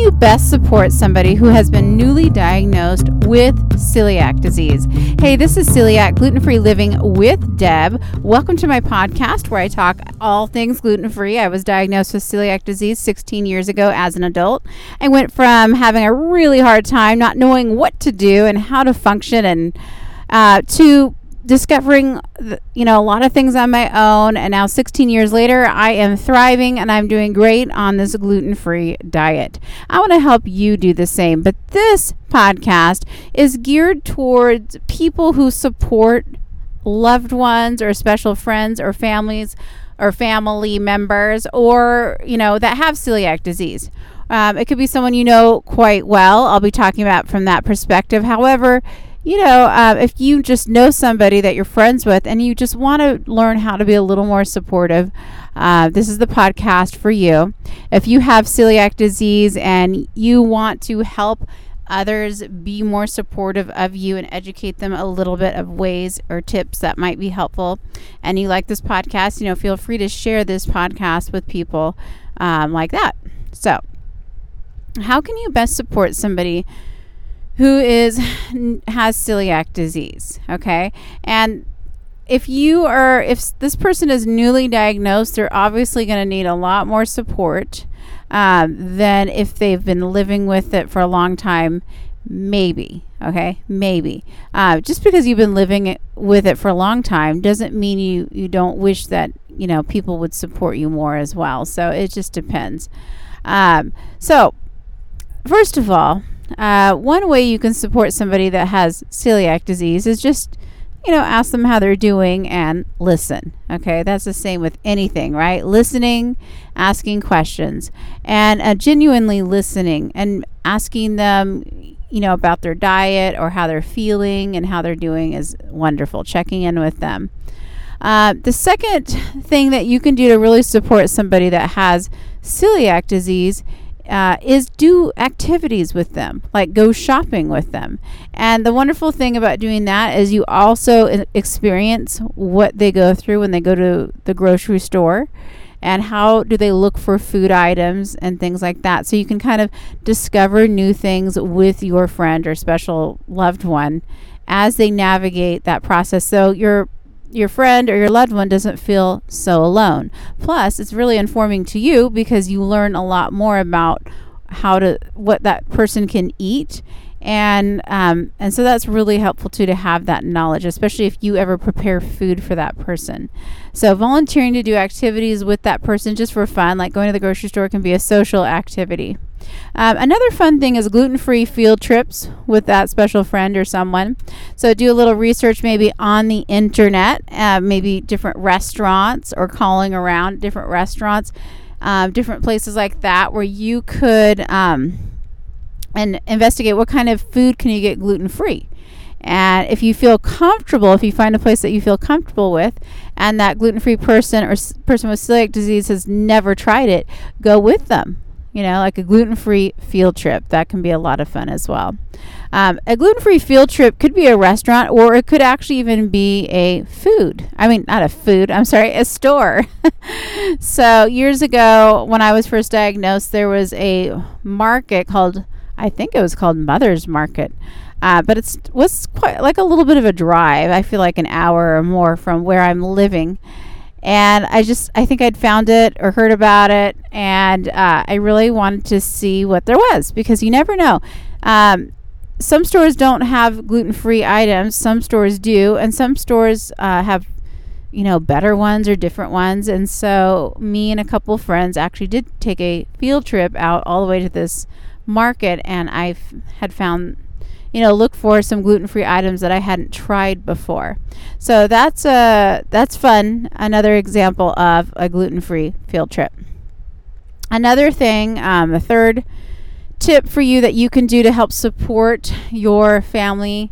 you best support somebody who has been newly diagnosed with celiac disease? Hey, this is Celiac Gluten Free Living with Deb. Welcome to my podcast where I talk all things gluten free. I was diagnosed with celiac disease 16 years ago as an adult. I went from having a really hard time not knowing what to do and how to function and uh, to discovering you know a lot of things on my own and now 16 years later I am thriving and I'm doing great on this gluten-free diet. I want to help you do the same, but this podcast is geared towards people who support loved ones or special friends or families or family members or you know that have celiac disease. Um, it could be someone you know quite well. I'll be talking about from that perspective. However, you know, uh, if you just know somebody that you're friends with and you just want to learn how to be a little more supportive, uh, this is the podcast for you. If you have celiac disease and you want to help others be more supportive of you and educate them a little bit of ways or tips that might be helpful, and you like this podcast, you know, feel free to share this podcast with people um, like that. So, how can you best support somebody? Who is has celiac disease, okay? And if you are if this person is newly diagnosed, they're obviously going to need a lot more support um, than if they've been living with it for a long time. Maybe, okay, maybe. Uh, just because you've been living with it for a long time doesn't mean you you don't wish that you know people would support you more as well. So it just depends. Um, so first of all, uh, one way you can support somebody that has celiac disease is just, you know, ask them how they're doing and listen. Okay, that's the same with anything, right? Listening, asking questions, and uh, genuinely listening and asking them, you know, about their diet or how they're feeling and how they're doing is wonderful. Checking in with them. Uh, the second thing that you can do to really support somebody that has celiac disease uh, is do activities with them, like go shopping with them. And the wonderful thing about doing that is you also experience what they go through when they go to the grocery store and how do they look for food items and things like that. So you can kind of discover new things with your friend or special loved one as they navigate that process. So you're your friend or your loved one doesn't feel so alone. Plus, it's really informing to you because you learn a lot more about how to what that person can eat. And um, and so that's really helpful too to have that knowledge especially if you ever prepare food for that person. So volunteering to do activities with that person just for fun like going to the grocery store can be a social activity um, another fun thing is gluten-free field trips with that special friend or someone so do a little research maybe on the internet uh, maybe different restaurants or calling around different restaurants um, different places like that where you could um, and investigate what kind of food can you get gluten free. And if you feel comfortable, if you find a place that you feel comfortable with, and that gluten free person or s- person with celiac disease has never tried it, go with them. You know, like a gluten free field trip. That can be a lot of fun as well. Um, a gluten free field trip could be a restaurant or it could actually even be a food. I mean, not a food, I'm sorry, a store. so, years ago, when I was first diagnosed, there was a market called I think it was called Mother's Market. Uh, but it was quite like a little bit of a drive. I feel like an hour or more from where I'm living. And I just, I think I'd found it or heard about it. And uh, I really wanted to see what there was because you never know. Um, some stores don't have gluten free items, some stores do. And some stores uh, have, you know, better ones or different ones. And so me and a couple friends actually did take a field trip out all the way to this market and I had found you know look for some gluten-free items that I hadn't tried before. So that's a that's fun. Another example of a gluten-free field trip. Another thing, um, a third tip for you that you can do to help support your family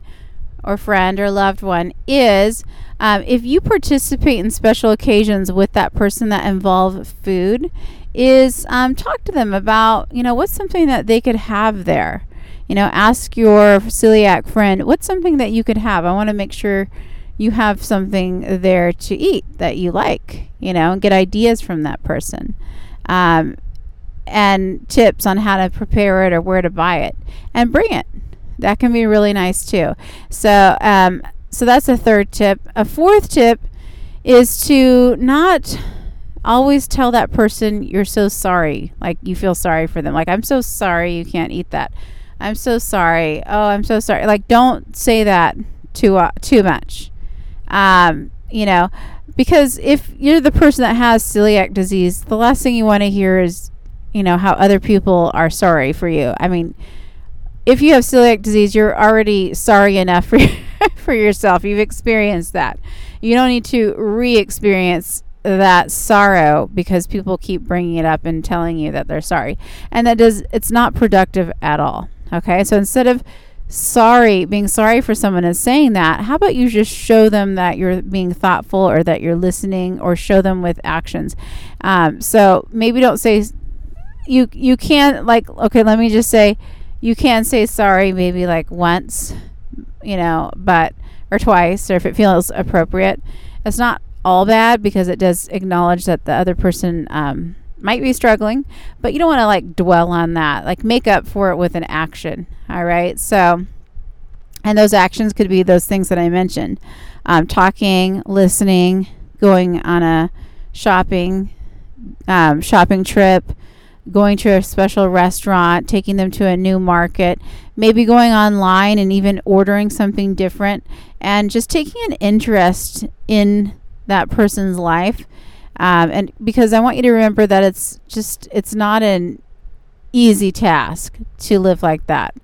or friend or loved one is um, if you participate in special occasions with that person that involve food is um, talk to them about, you know, what's something that they could have there. You know, ask your celiac friend, what's something that you could have? I want to make sure you have something there to eat that you like, you know, and get ideas from that person. Um, and tips on how to prepare it or where to buy it and bring it. That can be really nice too. So, um, so that's a third tip. A fourth tip is to not always tell that person you're so sorry, like you feel sorry for them. Like, I'm so sorry you can't eat that. I'm so sorry. Oh, I'm so sorry. Like, don't say that too uh, too much. Um, you know, because if you're the person that has celiac disease, the last thing you want to hear is, you know, how other people are sorry for you. I mean, if you have celiac disease, you're already sorry enough for for yourself. You've experienced that. You don't need to re-experience that sorrow because people keep bringing it up and telling you that they're sorry. And that does it's not productive at all. Okay? So instead of sorry, being sorry for someone and saying that, how about you just show them that you're being thoughtful or that you're listening or show them with actions. Um, so maybe don't say you you can't like okay, let me just say you can say sorry maybe like once, you know, but or twice or if it feels appropriate. It's not all bad because it does acknowledge that the other person um, might be struggling, but you don't want to like dwell on that. Like make up for it with an action. All right. So, and those actions could be those things that I mentioned um, talking, listening, going on a shopping um, shopping trip, going to a special restaurant, taking them to a new market, maybe going online and even ordering something different, and just taking an interest in that person's life. Um, and because I want you to remember that it's just, it's not an easy task to live like that.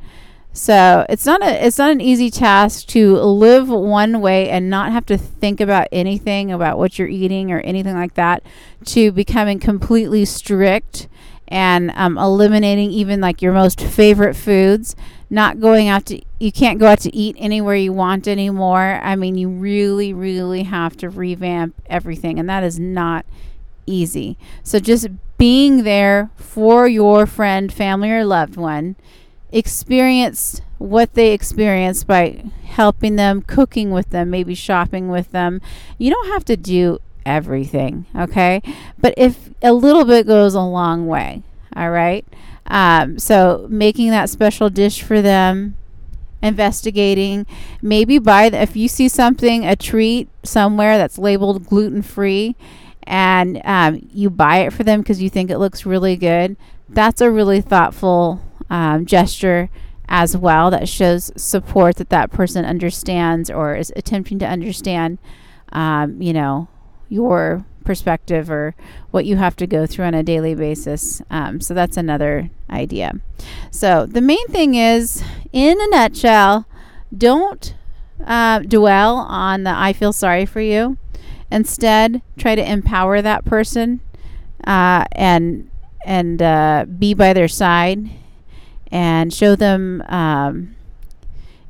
So it's not a it's not an easy task to live one way and not have to think about anything about what you're eating or anything like that to becoming completely strict and um, eliminating even like your most favorite foods not going out to you can't go out to eat anywhere you want anymore i mean you really really have to revamp everything and that is not easy so just being there for your friend family or loved one experience what they experience by helping them cooking with them maybe shopping with them you don't have to do everything, okay? But if a little bit goes a long way, all right? Um, so making that special dish for them, investigating, maybe buy the, if you see something, a treat somewhere that's labeled gluten free, and um, you buy it for them because you think it looks really good, that's a really thoughtful um, gesture as well that shows support that that person understands or is attempting to understand um, you know your perspective or what you have to go through on a daily basis. Um, so that's another idea. So the main thing is, in a nutshell, don't uh, dwell on the I feel sorry for you. Instead, try to empower that person uh, and and uh, be by their side and show them, um,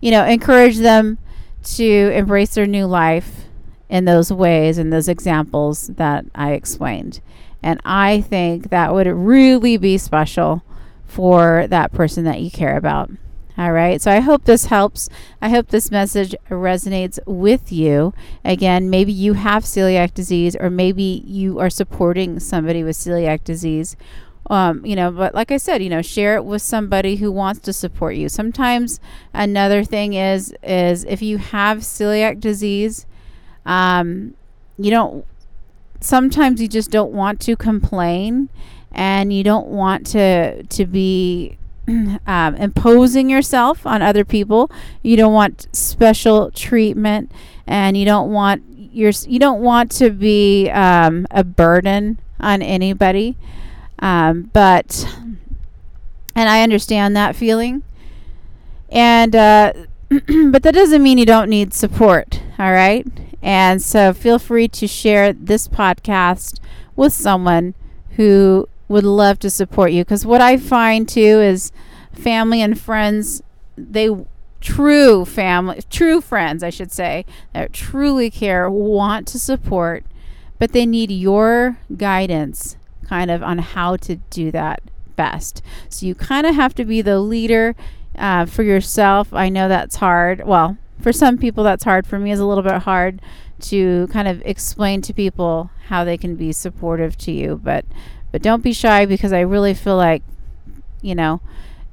you know, encourage them to embrace their new life in those ways and those examples that I explained. And I think that would really be special for that person that you care about. All right. So I hope this helps. I hope this message resonates with you. Again, maybe you have celiac disease, or maybe you are supporting somebody with celiac disease. Um, you know, but like I said, you know, share it with somebody who wants to support you. Sometimes another thing is is if you have celiac disease, um, you don't, sometimes you just don't want to complain and you don't want to, to be um, imposing yourself on other people. You don't want special treatment and you don't want your, you don't want to be um, a burden on anybody. Um, but, and I understand that feeling. And, uh, but that doesn't mean you don't need support. All right. And so feel free to share this podcast with someone who would love to support you. Because what I find too is family and friends, they true family, true friends, I should say, that truly care, want to support, but they need your guidance kind of on how to do that best. So you kind of have to be the leader uh, for yourself. I know that's hard. Well, for some people that's hard for me is a little bit hard to kind of explain to people how they can be supportive to you but But don't be shy because I really feel like, you know,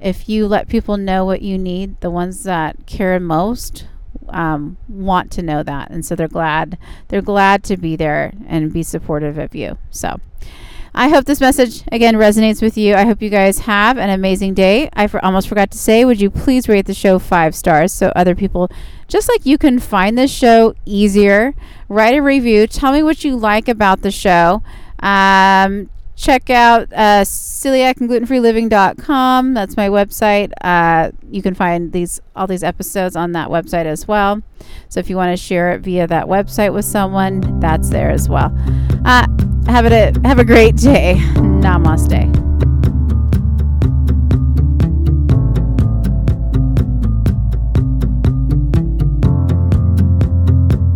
if you let people know what you need, the ones that care most um, want to know that, and so they're glad they're glad to be there and be supportive of you. So. I hope this message again resonates with you. I hope you guys have an amazing day. I for, almost forgot to say, would you please rate the show five stars so other people, just like you, can find this show easier? Write a review. Tell me what you like about the show. Um, check out uh, celiac and glutenfreeliving.com. That's my website. Uh, you can find these all these episodes on that website as well. So if you want to share it via that website with someone, that's there as well. Uh, have a, have a great day. Namaste.